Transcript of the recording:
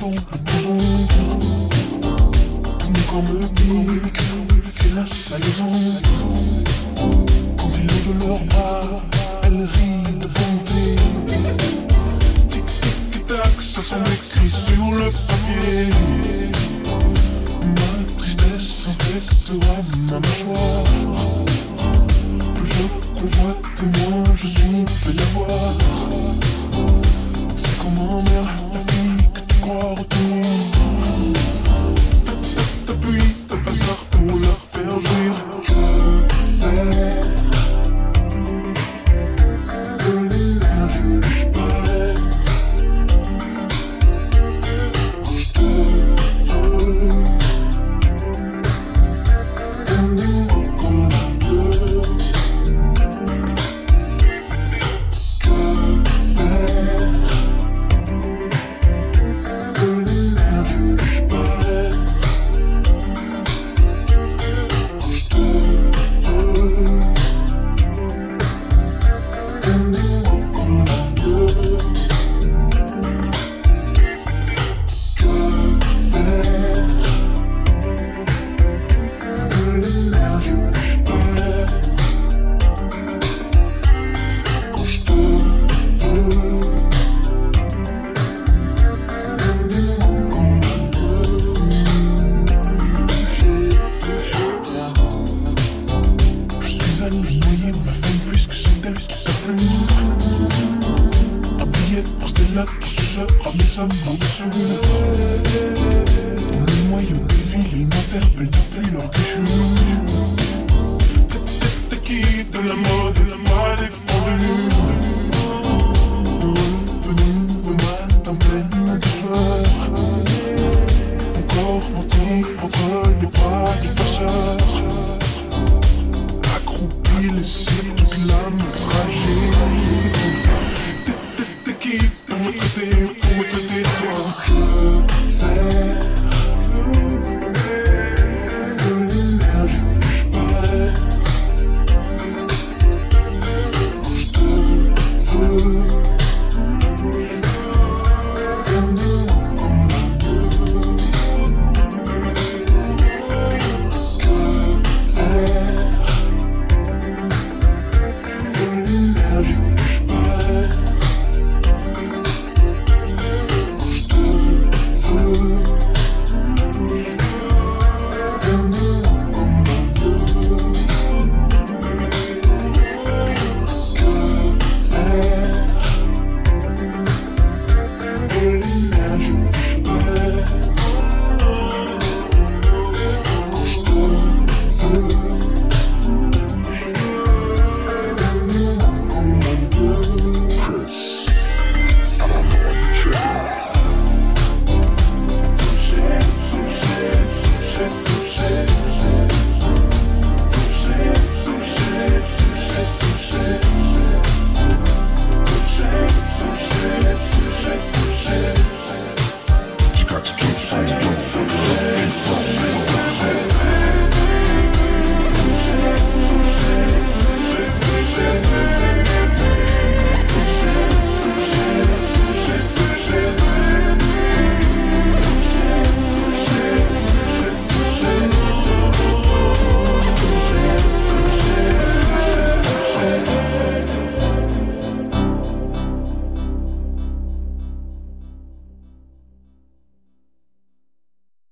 dans le blouson. Tout mon corps me pique, c'est la salaison. Quand ils l'ont de leurs bras, elle rit de bonté. Tic tic tic tac, ça semble écrit sur le papier. Ma tristesse infectera ma mâchoire. Je convoite, moins je suis fait l'avoir. Qui sucera mes amours dessus. Dans le noyau des villes, ils m'interpellent depuis leur que je qui de la mode, la m'a défendu. Revenu au matin pleine de. Mon corps menti entre les bras du passeur. Accroupi, laissé toute l'âme tragique. Comme tu dis, comme tu dis toi Je sais